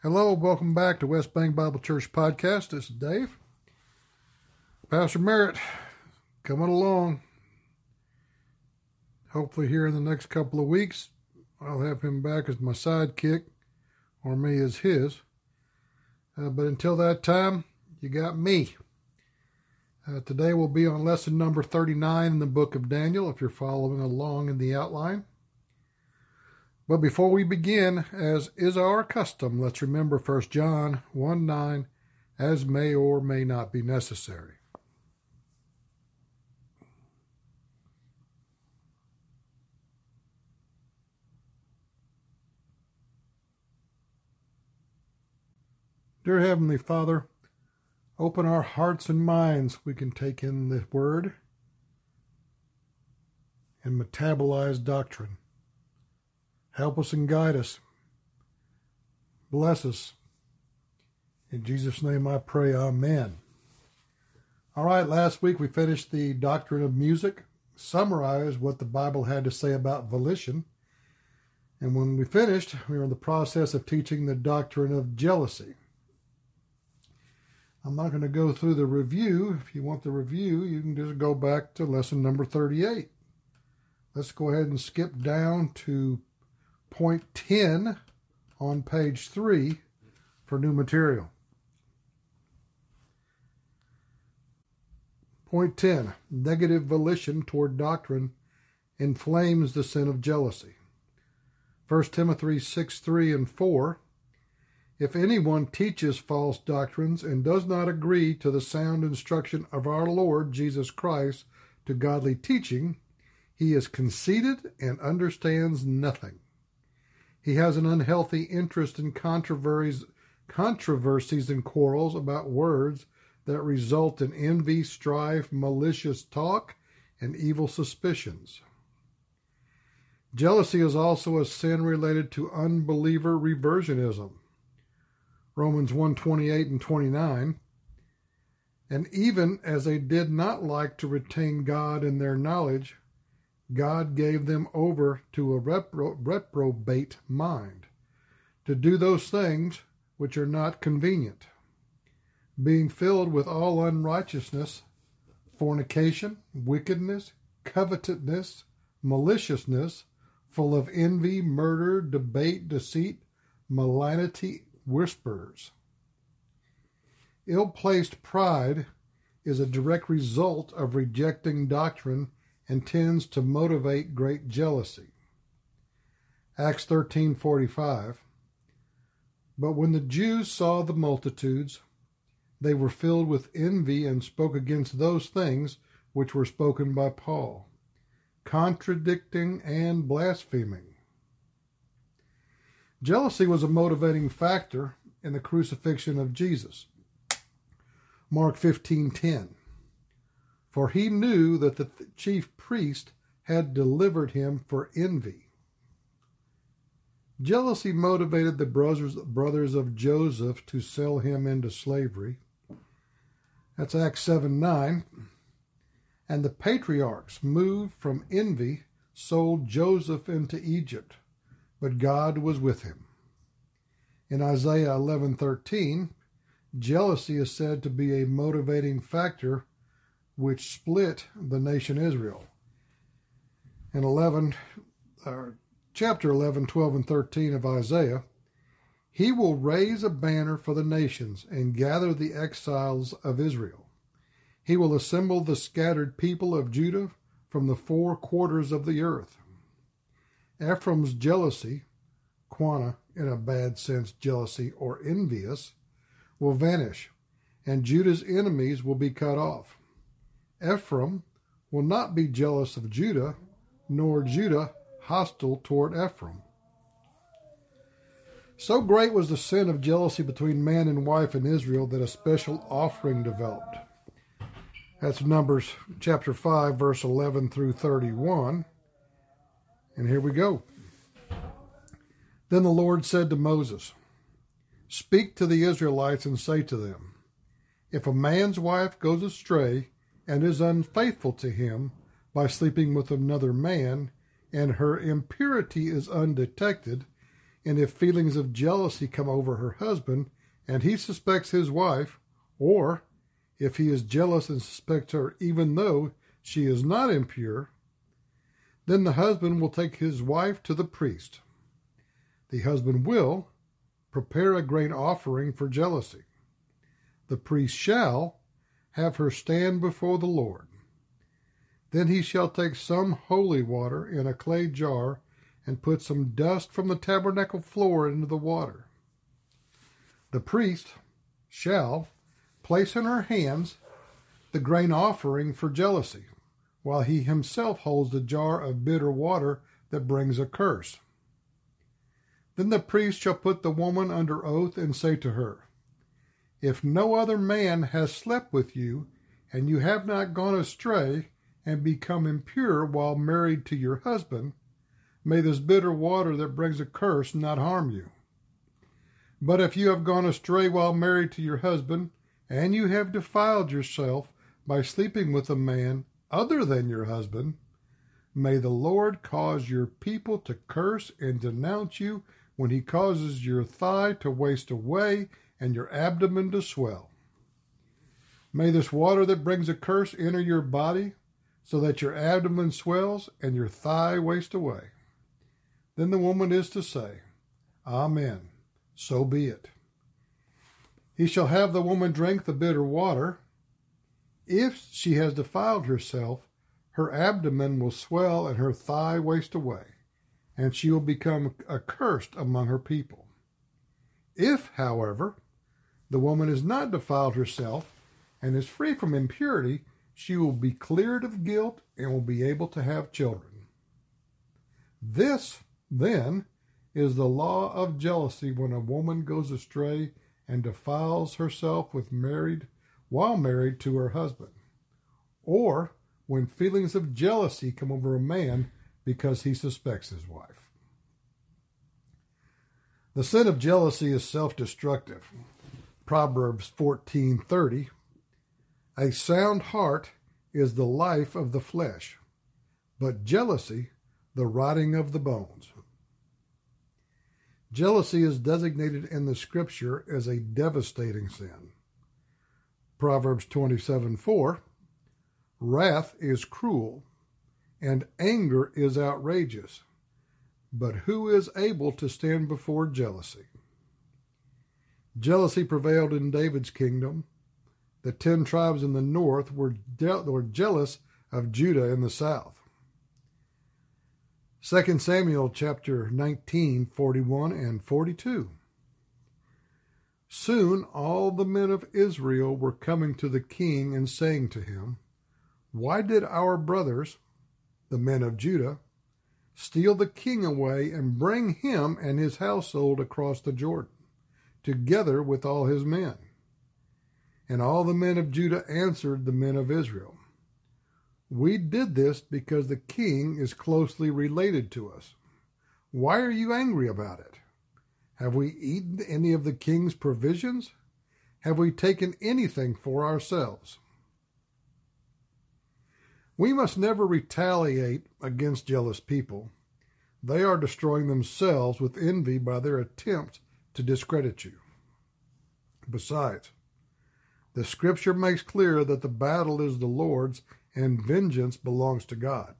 Hello, welcome back to West Bank Bible Church Podcast. This is Dave. Pastor Merritt coming along. Hopefully, here in the next couple of weeks, I'll have him back as my sidekick or me as his. Uh, but until that time, you got me. Uh, today we'll be on lesson number 39 in the book of Daniel, if you're following along in the outline. But before we begin, as is our custom, let's remember 1 John 1 9, as may or may not be necessary. Dear Heavenly Father, open our hearts and minds we can take in the Word and metabolize doctrine. Help us and guide us. Bless us. In Jesus' name I pray, Amen. All right, last week we finished the doctrine of music, summarized what the Bible had to say about volition. And when we finished, we were in the process of teaching the doctrine of jealousy. I'm not going to go through the review. If you want the review, you can just go back to lesson number 38. Let's go ahead and skip down to point 10 on page 3 for new material. Point 10 Negative volition toward doctrine inflames the sin of jealousy. 1 Timothy 6 3 and 4. If anyone teaches false doctrines and does not agree to the sound instruction of our Lord Jesus Christ to godly teaching, he is conceited and understands nothing. He has an unhealthy interest in controversies, controversies and quarrels about words that result in envy, strife, malicious talk, and evil suspicions. Jealousy is also a sin related to unbeliever reversionism. Romans 1:28 and 29. And even as they did not like to retain God in their knowledge, God gave them over to a repro- reprobate mind to do those things which are not convenient, being filled with all unrighteousness, fornication, wickedness, covetousness, maliciousness, full of envy, murder, debate, deceit, malignity, whispers. Ill placed pride is a direct result of rejecting doctrine and tends to motivate great jealousy. Acts 13:45 But when the Jews saw the multitudes they were filled with envy and spoke against those things which were spoken by Paul contradicting and blaspheming. Jealousy was a motivating factor in the crucifixion of Jesus. Mark 15:10 for he knew that the chief priest had delivered him for envy. Jealousy motivated the brothers, brothers of Joseph to sell him into slavery. That's Acts 7 9. And the patriarchs, moved from envy, sold Joseph into Egypt, but God was with him. In Isaiah 11:13, jealousy is said to be a motivating factor which split the nation Israel. In 11, uh, chapter 11, 12, and 13 of Isaiah, he will raise a banner for the nations and gather the exiles of Israel. He will assemble the scattered people of Judah from the four quarters of the earth. Ephraim's jealousy, quana in a bad sense, jealousy or envious, will vanish, and Judah's enemies will be cut off. Ephraim will not be jealous of Judah, nor Judah hostile toward Ephraim. So great was the sin of jealousy between man and wife in Israel that a special offering developed. That's Numbers chapter 5, verse 11 through 31. And here we go. Then the Lord said to Moses, Speak to the Israelites and say to them, If a man's wife goes astray, and is unfaithful to him by sleeping with another man, and her impurity is undetected, And if feelings of jealousy come over her husband and he suspects his wife, or if he is jealous and suspects her even though she is not impure, then the husband will take his wife to the priest. The husband will prepare a grain offering for jealousy. The priest shall have her stand before the Lord. Then he shall take some holy water in a clay jar and put some dust from the tabernacle floor into the water. The priest shall place in her hands the grain offering for jealousy while he himself holds the jar of bitter water that brings a curse. Then the priest shall put the woman under oath and say to her, If no other man has slept with you, and you have not gone astray and become impure while married to your husband, may this bitter water that brings a curse not harm you. But if you have gone astray while married to your husband, and you have defiled yourself by sleeping with a man other than your husband, may the Lord cause your people to curse and denounce you when he causes your thigh to waste away and your abdomen to swell. May this water that brings a curse enter your body so that your abdomen swells and your thigh waste away. Then the woman is to say, Amen, so be it. He shall have the woman drink the bitter water if she has defiled herself, her abdomen will swell and her thigh waste away, and she will become accursed among her people. If, however, the woman has not defiled herself and is free from impurity, she will be cleared of guilt and will be able to have children. This, then, is the law of jealousy when a woman goes astray and defiles herself with married while married to her husband, or when feelings of jealousy come over a man because he suspects his wife. The sin of jealousy is self-destructive. Proverbs 14:30 A sound heart is the life of the flesh, but jealousy the rotting of the bones. Jealousy is designated in the scripture as a devastating sin. Proverbs 27:4, Wrath is cruel, and anger is outrageous. But who is able to stand before jealousy? Jealousy prevailed in David's kingdom. The ten tribes in the north were, de- were jealous of Judah in the south. 2 Samuel chapter 19, 41 and 42. Soon all the men of Israel were coming to the king and saying to him, Why did our brothers, the men of Judah, steal the king away and bring him and his household across the Jordan, together with all his men? And all the men of Judah answered the men of Israel, We did this because the king is closely related to us. Why are you angry about it? Have we eaten any of the king's provisions? Have we taken anything for ourselves? We must never retaliate against jealous people. They are destroying themselves with envy by their attempt to discredit you. Besides, the scripture makes clear that the battle is the Lord's and vengeance belongs to God.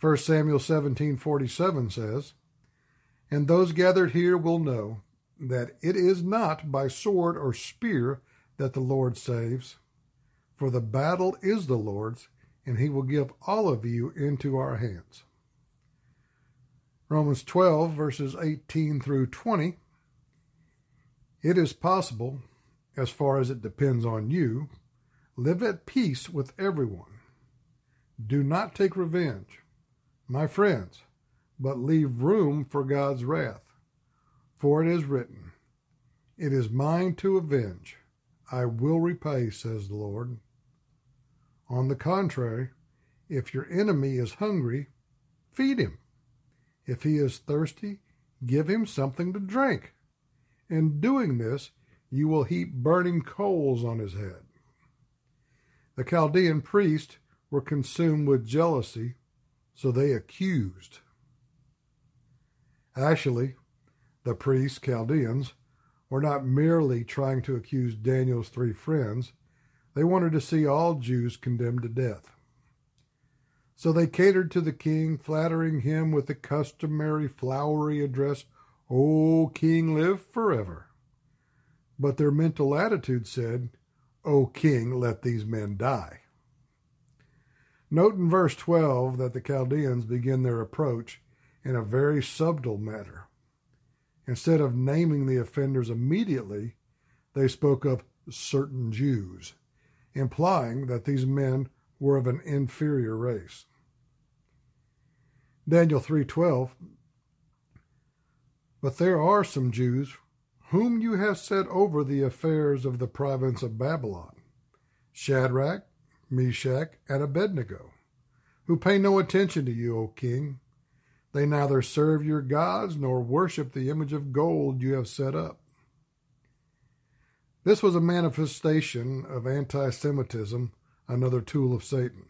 1 Samuel 17:47 says, and those gathered here will know that it is not by sword or spear that the Lord saves, for the battle is the Lord's, and he will give all of you into our hands. Romans 12, verses 18 through 20. It is possible, as far as it depends on you, live at peace with everyone. Do not take revenge. My friends, but leave room for God's wrath. For it is written, It is mine to avenge. I will repay, says the Lord. On the contrary, if your enemy is hungry, feed him. If he is thirsty, give him something to drink. In doing this, you will heap burning coals on his head. The Chaldean priests were consumed with jealousy, so they accused Actually, the priests, Chaldeans, were not merely trying to accuse Daniel's three friends, they wanted to see all Jews condemned to death. So they catered to the king, flattering him with the customary flowery address, O king, live forever. But their mental attitude said, O king, let these men die. Note in verse 12 that the Chaldeans begin their approach in a very subtle manner. Instead of naming the offenders immediately, they spoke of certain Jews, implying that these men were of an inferior race. Daniel 3:12 But there are some Jews whom you have set over the affairs of the province of Babylon, Shadrach, Meshach, and Abednego, who pay no attention to you, O king. They neither serve your gods nor worship the image of gold you have set up. This was a manifestation of anti Semitism, another tool of Satan.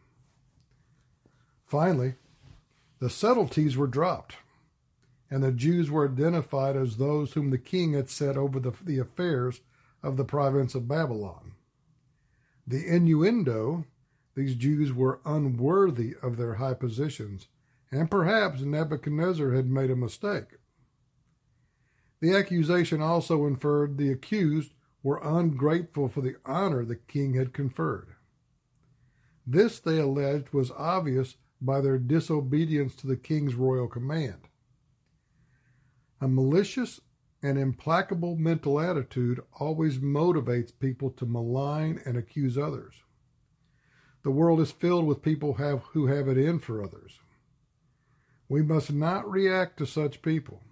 Finally, the subtleties were dropped, and the Jews were identified as those whom the king had set over the, the affairs of the province of Babylon. The innuendo these Jews were unworthy of their high positions, and perhaps Nebuchadnezzar had made a mistake. The accusation also inferred the accused were ungrateful for the honor the king had conferred. This, they alleged, was obvious by their disobedience to the king's royal command. A malicious and implacable mental attitude always motivates people to malign and accuse others. The world is filled with people have, who have it in for others. We must not react to such people.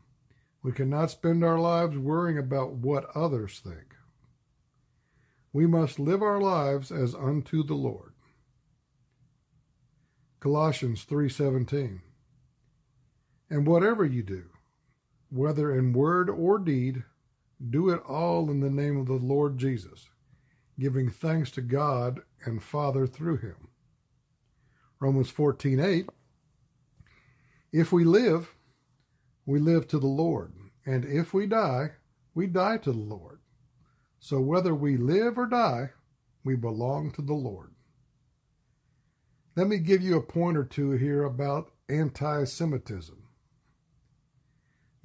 We cannot spend our lives worrying about what others think. We must live our lives as unto the Lord. Colossians 3:17 And whatever you do, whether in word or deed, do it all in the name of the Lord Jesus, giving thanks to God and Father through him. Romans 14:8 If we live, we live to the Lord, and if we die, we die to the Lord. So whether we live or die, we belong to the Lord. Let me give you a point or two here about anti Semitism.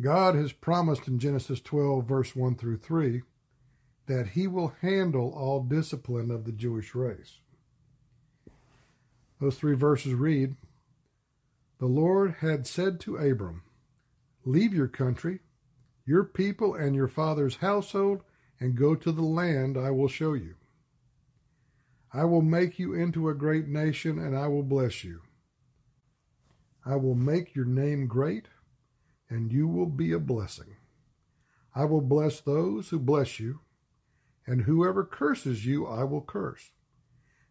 God has promised in Genesis 12, verse 1 through 3, that he will handle all discipline of the Jewish race. Those three verses read The Lord had said to Abram, Leave your country, your people, and your father's household, and go to the land I will show you. I will make you into a great nation, and I will bless you. I will make your name great, and you will be a blessing. I will bless those who bless you and whoever curses you, I will curse.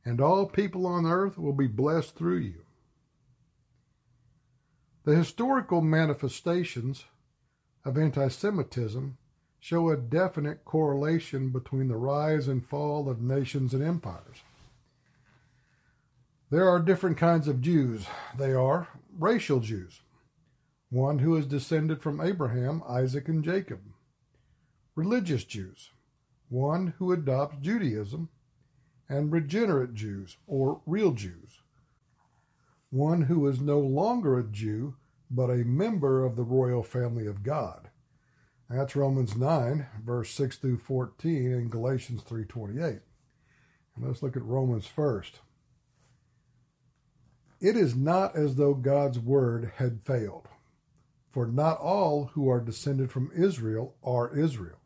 And all people on earth will be blessed through you. The historical manifestations of anti Semitism show a definite correlation between the rise and fall of nations and empires. There are different kinds of Jews. They are racial Jews, one who is descended from Abraham, Isaac, and Jacob, religious Jews, one who adopts Judaism, and regenerate Jews, or real Jews, one who is no longer a Jew, but a member of the royal family of God. That's Romans 9, verse 6 through 14, and Galatians 3.28. And let's look at Romans first. It is not as though God's word had failed, for not all who are descended from Israel are Israel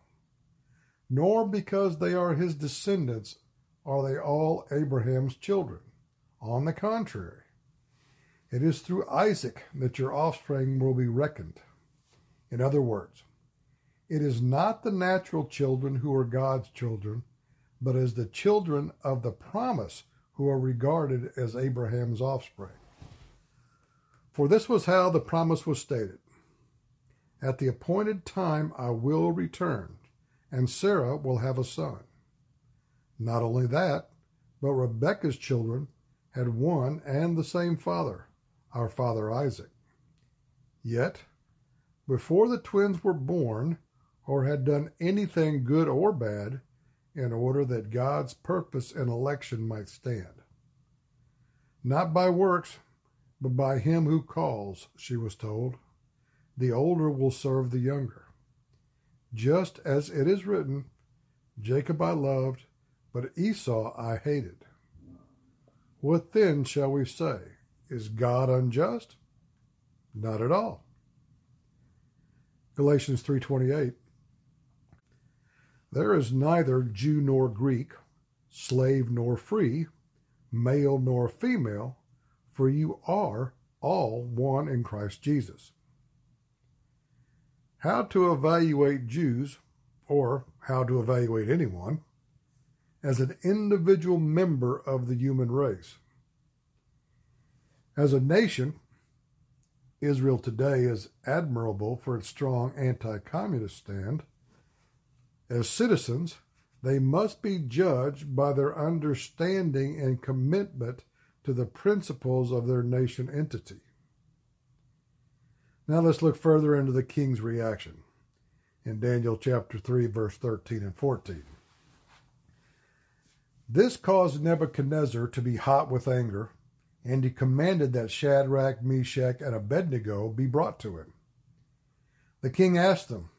nor because they are his descendants are they all Abraham's children. On the contrary, it is through Isaac that your offspring will be reckoned. In other words, it is not the natural children who are God's children, but as the children of the promise who are regarded as Abraham's offspring. For this was how the promise was stated At the appointed time I will return and Sarah will have a son. Not only that, but Rebekah's children had one and the same father, our father Isaac. Yet, before the twins were born or had done anything good or bad in order that God's purpose and election might stand. Not by works, but by him who calls, she was told. The older will serve the younger. Just as it is written, Jacob I loved, but Esau I hated. What then shall we say? Is God unjust? Not at all. Galatians 3:28 There is neither Jew nor Greek, slave nor free, male nor female, for you are all one in Christ Jesus. How to evaluate Jews, or how to evaluate anyone, as an individual member of the human race. As a nation, Israel today is admirable for its strong anti communist stand. As citizens, they must be judged by their understanding and commitment to the principles of their nation entity. Now let's look further into the king's reaction in Daniel chapter 3, verse 13 and 14. This caused Nebuchadnezzar to be hot with anger and he commanded that Shadrach, Meshach, and Abednego be brought to him. The king asked them,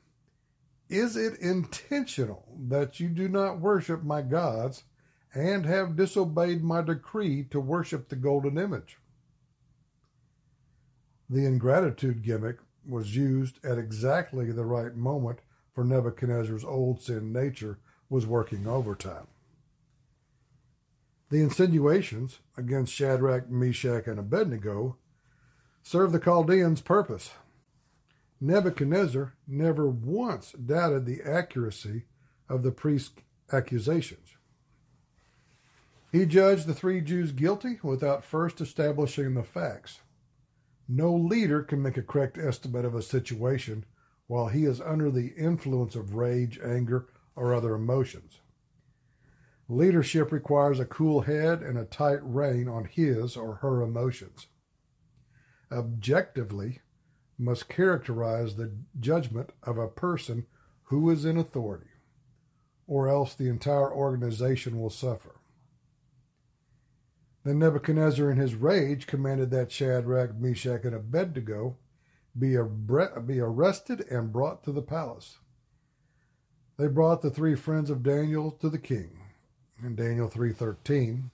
Is it intentional that you do not worship my gods and have disobeyed my decree to worship the golden image? The ingratitude gimmick was used at exactly the right moment for Nebuchadnezzar's old sin nature was working overtime. The insinuations against Shadrach, Meshach, and Abednego served the Chaldeans' purpose. Nebuchadnezzar never once doubted the accuracy of the priest's accusations. He judged the three Jews guilty without first establishing the facts. No leader can make a correct estimate of a situation while he is under the influence of rage, anger, or other emotions. Leadership requires a cool head and a tight rein on his or her emotions. Objectively, must characterize the judgment of a person who is in authority, or else the entire organization will suffer. Then Nebuchadnezzar, in his rage, commanded that Shadrach, Meshach, and Abednego be, be arrested and brought to the palace. They brought the three friends of Daniel to the king in Daniel 3:13.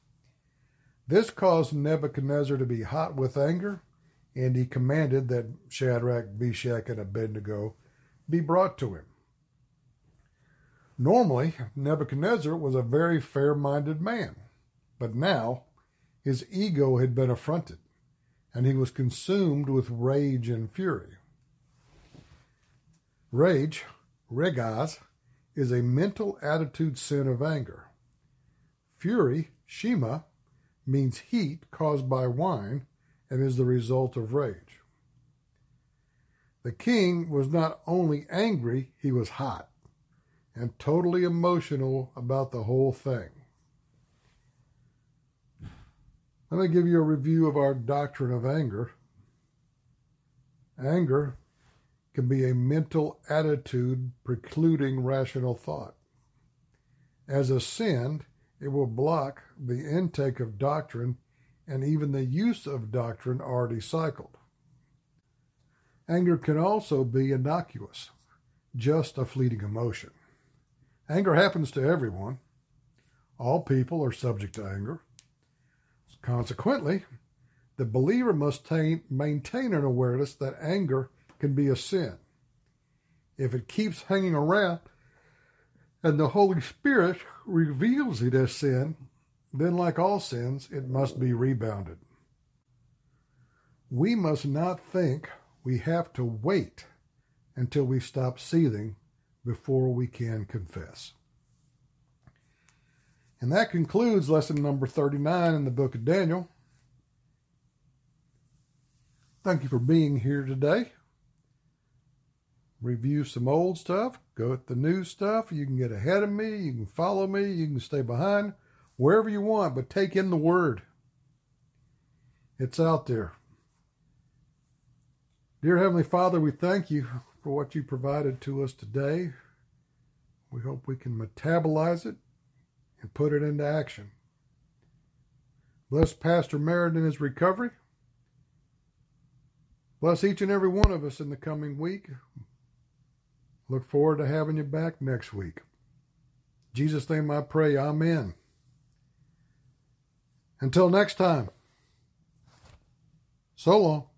This caused Nebuchadnezzar to be hot with anger, and he commanded that Shadrach, Meshach, and Abednego be brought to him. Normally, Nebuchadnezzar was a very fair minded man, but now his ego had been affronted, and he was consumed with rage and fury. Rage, regaz, is a mental attitude sin of anger. Fury, Shema, means heat caused by wine and is the result of rage. The king was not only angry, he was hot and totally emotional about the whole thing. Let me give you a review of our doctrine of anger. Anger can be a mental attitude precluding rational thought. As a sin, it will block the intake of doctrine and even the use of doctrine already cycled. Anger can also be innocuous, just a fleeting emotion. Anger happens to everyone. All people are subject to anger. Consequently, the believer must maintain an awareness that anger can be a sin. If it keeps hanging around, and the Holy Spirit reveals it as sin, then, like all sins, it must be rebounded. We must not think we have to wait until we stop seething before we can confess. And that concludes lesson number 39 in the book of Daniel. Thank you for being here today review some old stuff, go at the new stuff. You can get ahead of me, you can follow me, you can stay behind, wherever you want, but take in the word. It's out there. Dear Heavenly Father, we thank you for what you provided to us today. We hope we can metabolize it and put it into action. Bless Pastor Merritt in his recovery. Bless each and every one of us in the coming week. Look forward to having you back next week. In Jesus' name I pray, Amen. Until next time, so long.